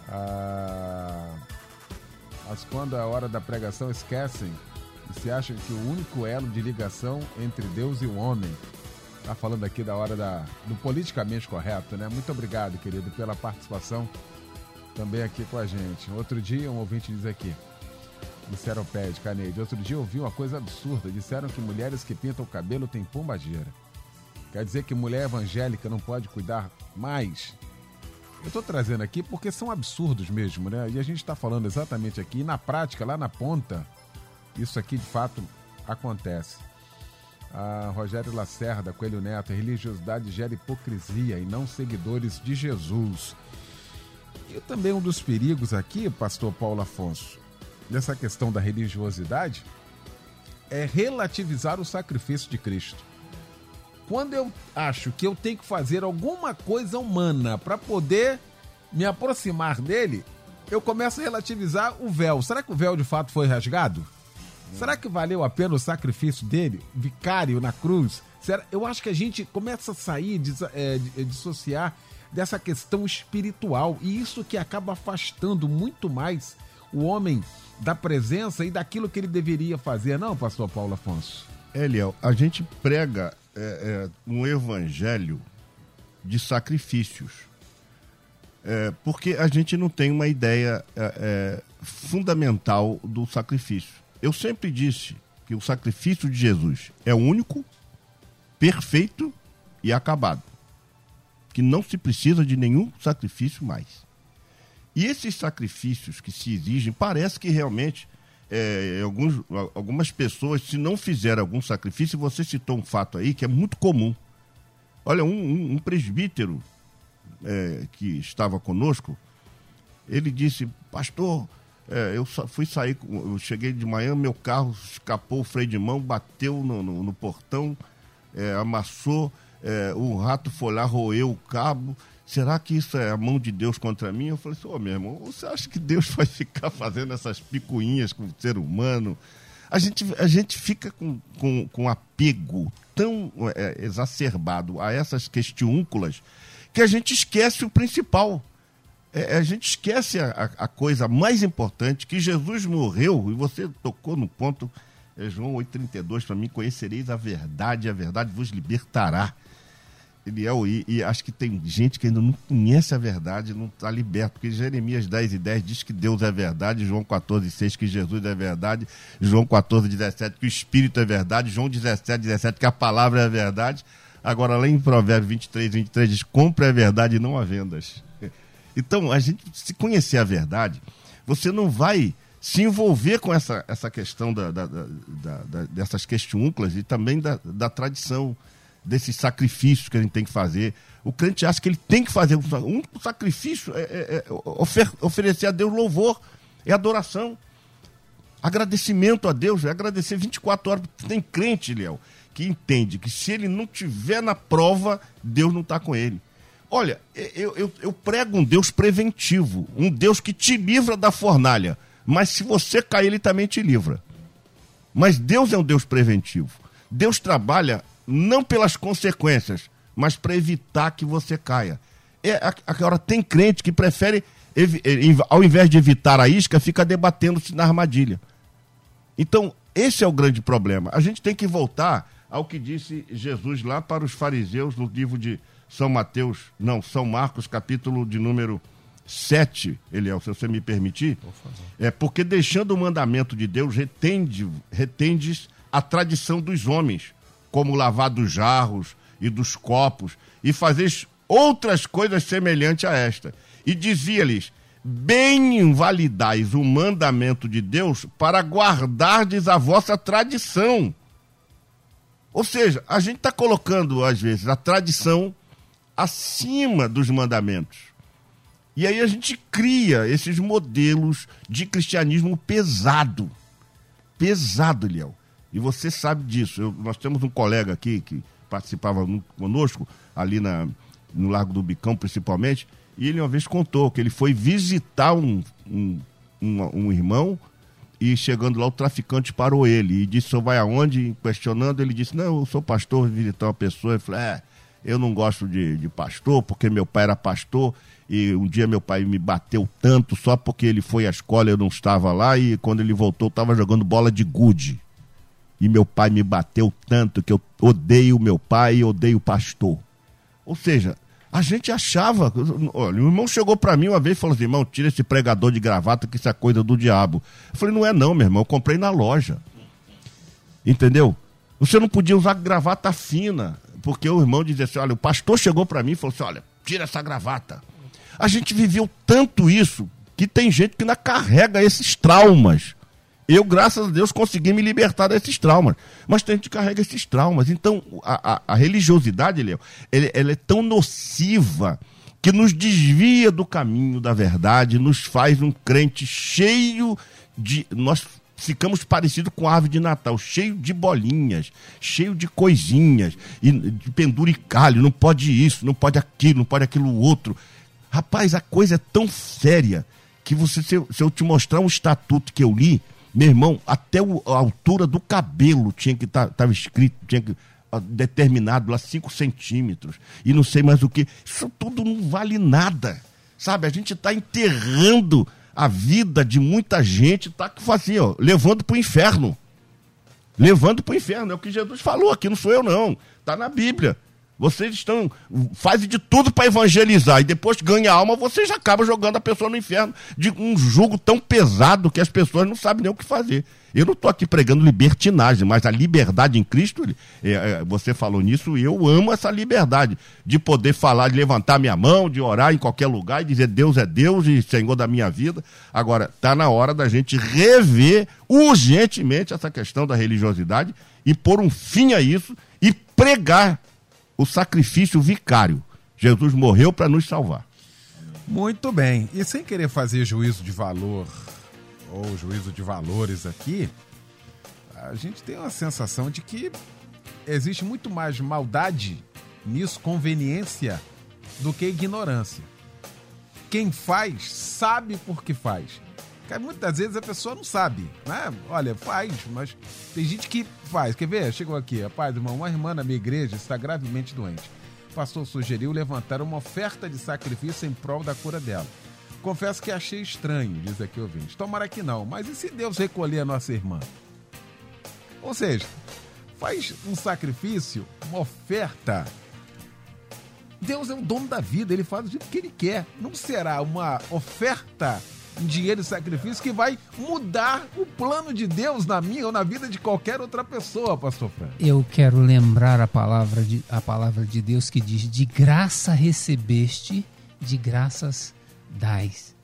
Ah, mas quando é a hora da pregação esquecem e se acham que o único elo de ligação entre Deus e o homem. Tá falando aqui da hora da, do politicamente correto, né? Muito obrigado, querido, pela participação também aqui com a gente. Outro dia, um ouvinte diz aqui: Disseram pede, Caneide. Outro dia eu ouvi uma coisa absurda. Disseram que mulheres que pintam o cabelo têm pombageira. Quer dizer que mulher evangélica não pode cuidar mais? Eu estou trazendo aqui porque são absurdos mesmo, né? E a gente está falando exatamente aqui. E na prática, lá na ponta, isso aqui de fato acontece. A Rogério Lacerda, Coelho Neto, religiosidade gera hipocrisia e não seguidores de Jesus. E também um dos perigos aqui, pastor Paulo Afonso, nessa questão da religiosidade é relativizar o sacrifício de Cristo. Quando eu acho que eu tenho que fazer alguma coisa humana para poder me aproximar dele, eu começo a relativizar o véu. Será que o véu de fato foi rasgado? Será que valeu a pena o sacrifício dele, vicário na cruz? Será? Eu acho que a gente começa a sair, des, é, dissociar dessa questão espiritual e isso que acaba afastando muito mais o homem da presença e daquilo que ele deveria fazer, não, pastor Paulo Afonso? Eliel, a gente prega é, é, um evangelho de sacrifícios. É, porque a gente não tem uma ideia é, é, fundamental do sacrifício. Eu sempre disse que o sacrifício de Jesus é único, perfeito e acabado. Que não se precisa de nenhum sacrifício mais. E esses sacrifícios que se exigem, parece que realmente é, alguns, algumas pessoas, se não fizeram algum sacrifício, você citou um fato aí que é muito comum. Olha, um, um, um presbítero é, que estava conosco, ele disse, pastor, é, eu fui sair, eu cheguei de manhã, meu carro escapou o freio de mão, bateu no, no, no portão, é, amassou, é, o rato foi lá, roeu o cabo, será que isso é a mão de Deus contra mim? Eu falei assim, ô oh, meu irmão, você acha que Deus vai ficar fazendo essas picuinhas com o ser humano? A gente, a gente fica com, com, com apego tão é, exacerbado a essas questiúnculas que a gente esquece o principal. É, a gente esquece a, a, coisa mais importante, que Jesus morreu, e você tocou no ponto, é João 8,32, para mim, conhecereis a verdade, a verdade vos libertará. Eliel, e, e acho que tem gente que ainda não conhece a verdade, não está liberto, porque Jeremias 10 e 10 diz que Deus é verdade, João 14 6 que Jesus é verdade, João 14 17 que o Espírito é verdade, João 17 17 que a palavra é verdade. Agora, lá em Provérbios 23 23 diz: compra a verdade e não a vendas. <laughs> Então, a gente, se conhecer a verdade, você não vai se envolver com essa, essa questão da, da, da dessas questiúnculas e também da, da tradição desses sacrifícios que a gente tem que fazer. O crente acha que ele tem que fazer um sacrifício, é, é, é ofer oferecer a Deus louvor, é adoração. Agradecimento a Deus, é agradecer 24 horas. Tem crente, Léo, que entende que se ele não tiver na prova, Deus não está com ele. Olha, eu, eu, eu prego um Deus preventivo, um Deus que te livra da fornalha. Mas se você cair, ele também te livra. Mas Deus é um Deus preventivo. Deus trabalha não pelas consequências, mas para evitar que você caia. É, agora, tem crente que prefere, ao invés de evitar a isca, fica debatendo-se na armadilha. Então, esse é o grande problema. A gente tem que voltar ao que disse Jesus lá para os fariseus no livro de São Mateus, não, São Marcos, capítulo de número 7, Eliel, se você me permitir. É porque deixando o mandamento de Deus, retende, retendes a tradição dos homens como lavar dos jarros e dos copos, e fazeis outras coisas semelhantes a esta. E dizia-lhes: Bem invalidais o mandamento de Deus para guardardes a vossa tradição. Ou seja, a gente está colocando, às vezes, a tradição acima dos mandamentos. E aí a gente cria esses modelos de cristianismo pesado. Pesado, Léo. E você sabe disso. Eu, nós temos um colega aqui que participava conosco, ali na, no Largo do Bicão, principalmente, e ele uma vez contou que ele foi visitar um, um, um, um irmão e chegando lá o traficante parou ele e disse, o vai aonde? Questionando, ele disse, não, eu sou pastor, visitar uma pessoa. Ele falou, é, eu não gosto de, de pastor, porque meu pai era pastor e um dia meu pai me bateu tanto só porque ele foi à escola eu não estava lá e quando ele voltou estava jogando bola de gude e meu pai me bateu tanto que eu odeio meu pai e odeio o pastor. Ou seja, a gente achava. Olha, o irmão chegou para mim uma vez e falou assim: irmão, tira esse pregador de gravata que isso é coisa do diabo. Eu falei: não é não, meu irmão, eu comprei na loja. Entendeu? Você não podia usar gravata fina, porque o irmão dizia assim: olha, o pastor chegou para mim e falou assim: olha, tira essa gravata. A gente viveu tanto isso que tem gente que ainda carrega esses traumas eu, graças a Deus, consegui me libertar desses traumas. Mas tem gente que carrega esses traumas. Então, a, a, a religiosidade, Léo, ela, ela é tão nociva que nos desvia do caminho da verdade, nos faz um crente cheio de. Nós ficamos parecidos com a árvore de Natal, cheio de bolinhas, cheio de coisinhas, e de penduricalho, não pode isso, não pode aquilo, não pode aquilo outro. Rapaz, a coisa é tão séria que você, se eu, se eu te mostrar um estatuto que eu li, Meu irmão, até o- a altura do cabelo tinha que estar tava escrito, tinha que determinado lá 5 centímetros e não sei mais o que. Isso tudo não vale nada. Sabe? A gente está enterrando a vida de muita gente, tá que fazia, ó, levando para o inferno. Levando para o inferno, é o que Jesus falou aqui, não sou eu não. Está na Bíblia. Vocês estão. fazem de tudo para evangelizar e depois ganha alma, vocês acabam jogando a pessoa no inferno de um jugo tão pesado que as pessoas não sabem nem o que fazer. Eu não estou aqui pregando libertinagem, mas a liberdade em Cristo, é, é, você falou nisso, eu amo essa liberdade de poder falar, de levantar minha mão, de orar em qualquer lugar e dizer Deus é Deus e Senhor da minha vida. Agora, está na hora da gente rever urgentemente essa questão da religiosidade e pôr um fim a isso e pregar o sacrifício vicário. Jesus morreu para nos salvar. Muito bem. E sem querer fazer juízo de valor ou juízo de valores aqui, a gente tem uma sensação de que existe muito mais maldade nisso, conveniência, do que ignorância. Quem faz, sabe por que faz. Muitas vezes a pessoa não sabe, né? Olha, faz, mas tem gente que faz. Quer ver? Chegou aqui, rapaz, irmão, uma irmã na minha igreja está gravemente doente. O pastor sugeriu levantar uma oferta de sacrifício em prol da cura dela. Confesso que achei estranho, diz aqui o ouvinte. Tomara que não, mas e se Deus recolher a nossa irmã? Ou seja, faz um sacrifício, uma oferta. Deus é o dono da vida, ele faz jeito que ele quer. Não será uma oferta dinheiro e sacrifício que vai mudar o plano de Deus na minha ou na vida de qualquer outra pessoa, pastor Fran. Eu quero lembrar a palavra de, a palavra de Deus que diz: De graça recebeste, de graças dais.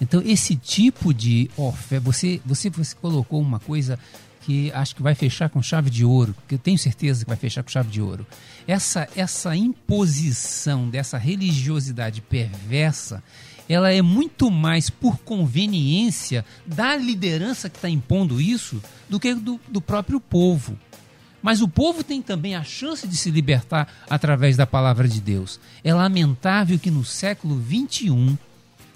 Então, esse tipo de oferta, você, você, você colocou uma coisa que acho que vai fechar com chave de ouro, que eu tenho certeza que vai fechar com chave de ouro. Essa, essa imposição dessa religiosidade perversa, ela é muito mais por conveniência da liderança que está impondo isso do que do, do próprio povo. Mas o povo tem também a chance de se libertar através da palavra de Deus. É lamentável que no século 21,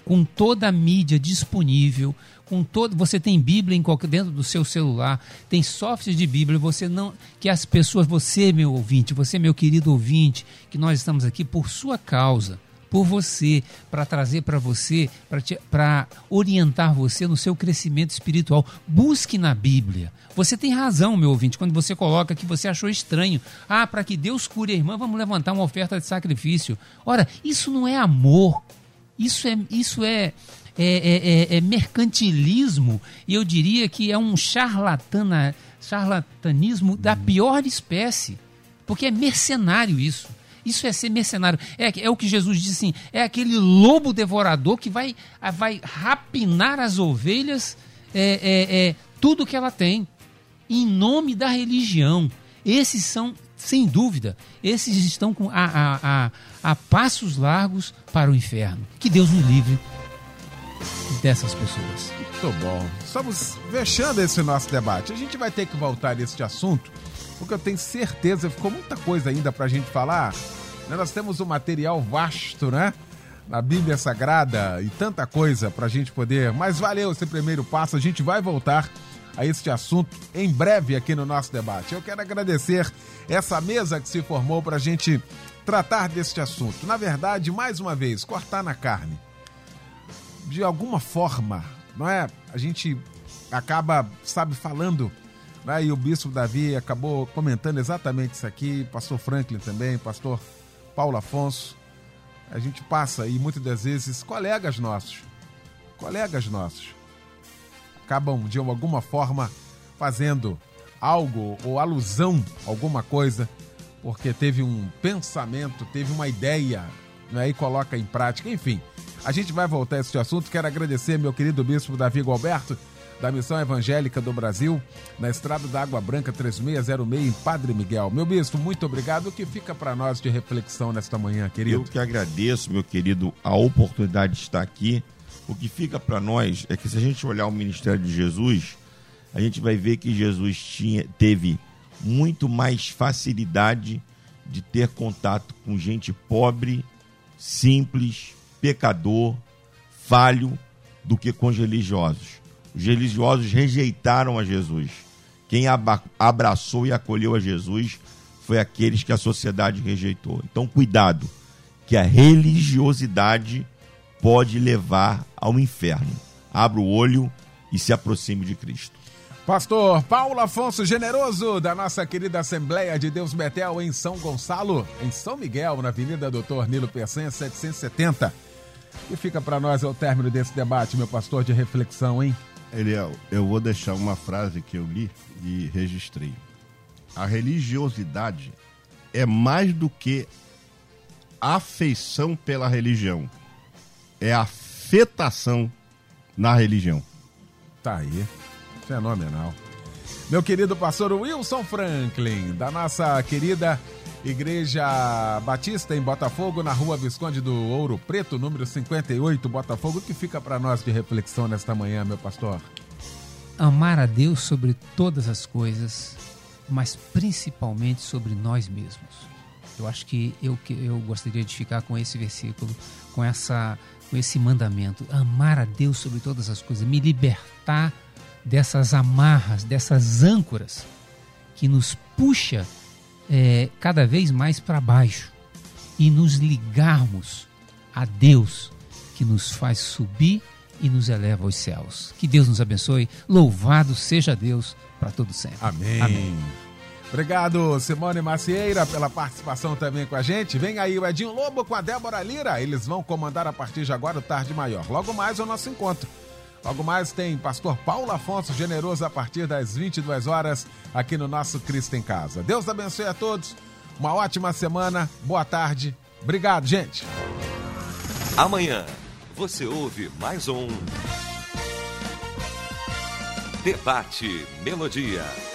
com toda a mídia disponível, com todo, você tem Bíblia em qualquer, dentro do seu celular, tem softwares de Bíblia, você não, que as pessoas, você meu ouvinte, você meu querido ouvinte, que nós estamos aqui por sua causa, por você, para trazer para você, para orientar você no seu crescimento espiritual. Busque na Bíblia. Você tem razão, meu ouvinte, quando você coloca que você achou estranho. Ah, para que Deus cure a irmã, vamos levantar uma oferta de sacrifício. Ora, isso não é amor. Isso é, isso é, é, é, é mercantilismo e eu diria que é um charlatana, charlatanismo da pior espécie. Porque é mercenário isso. Isso é ser mercenário. É, é o que Jesus disse assim: é aquele lobo devorador que vai, vai rapinar as ovelhas, é, é, é, tudo que ela tem, em nome da religião. Esses são, sem dúvida, esses estão com a, a, a, a passos largos para o inferno. Que Deus nos livre dessas pessoas. Muito bom. Estamos fechando esse nosso debate. A gente vai ter que voltar nesse assunto, porque eu tenho certeza, ficou muita coisa ainda para a gente falar. Né? Nós temos um material vasto, né? Na Bíblia Sagrada e tanta coisa para a gente poder. Mas valeu esse primeiro passo. A gente vai voltar a este assunto em breve aqui no nosso debate. Eu quero agradecer essa mesa que se formou para a gente tratar deste assunto. Na verdade, mais uma vez, cortar na carne. De alguma forma, não é? A gente acaba, sabe, falando, né? e o Bispo Davi acabou comentando exatamente isso aqui, pastor Franklin também, pastor Paulo Afonso. A gente passa e muitas das vezes colegas nossos, colegas nossos, acabam de alguma forma fazendo algo ou alusão a alguma coisa, porque teve um pensamento, teve uma ideia, né, e coloca em prática, enfim. A gente vai voltar a esse assunto. Quero agradecer meu querido bispo Davi Gualberto, da Missão Evangélica do Brasil, na Estrada da Água Branca 3606, em Padre Miguel. Meu bispo, muito obrigado. O que fica para nós de reflexão nesta manhã, querido? Eu que agradeço, meu querido, a oportunidade de estar aqui. O que fica para nós é que se a gente olhar o ministério de Jesus, a gente vai ver que Jesus tinha, teve muito mais facilidade de ter contato com gente pobre, simples, pecador, falho, do que com os religiosos. Os religiosos rejeitaram a Jesus. Quem abraçou e acolheu a Jesus foi aqueles que a sociedade rejeitou. Então, cuidado, que a religiosidade pode levar ao inferno. Abra o olho e se aproxime de Cristo. Pastor Paulo Afonso Generoso, da nossa querida Assembleia de Deus Betel em São Gonçalo, em São Miguel, na Avenida Doutor Nilo Peçanha, 770. E fica para nós ao término desse debate, meu pastor, de reflexão, hein? Eliel, eu vou deixar uma frase que eu li e registrei. A religiosidade é mais do que afeição pela religião, é afetação na religião. Tá aí. Fenomenal. Meu querido pastor Wilson Franklin, da nossa querida Igreja Batista em Botafogo, na rua Visconde do Ouro Preto, número 58, Botafogo, que fica para nós de reflexão nesta manhã, meu pastor? Amar a Deus sobre todas as coisas, mas principalmente sobre nós mesmos. Eu acho que eu, eu gostaria de ficar com esse versículo, com, essa, com esse mandamento. Amar a Deus sobre todas as coisas, me libertar dessas amarras, dessas âncoras que nos puxa é, cada vez mais para baixo e nos ligarmos a Deus que nos faz subir e nos eleva aos céus. Que Deus nos abençoe. Louvado seja Deus para todo sempre. Amém. Amém. Obrigado, Simone Macieira, pela participação também com a gente. Vem aí o Edinho Lobo com a Débora Lira. Eles vão comandar a partir de agora o Tarde Maior. Logo mais o nosso encontro. Logo mais tem Pastor Paulo Afonso Generoso a partir das 22 horas aqui no nosso Cristo em Casa. Deus abençoe a todos. Uma ótima semana. Boa tarde. Obrigado, gente. Amanhã você ouve mais um Debate Melodia.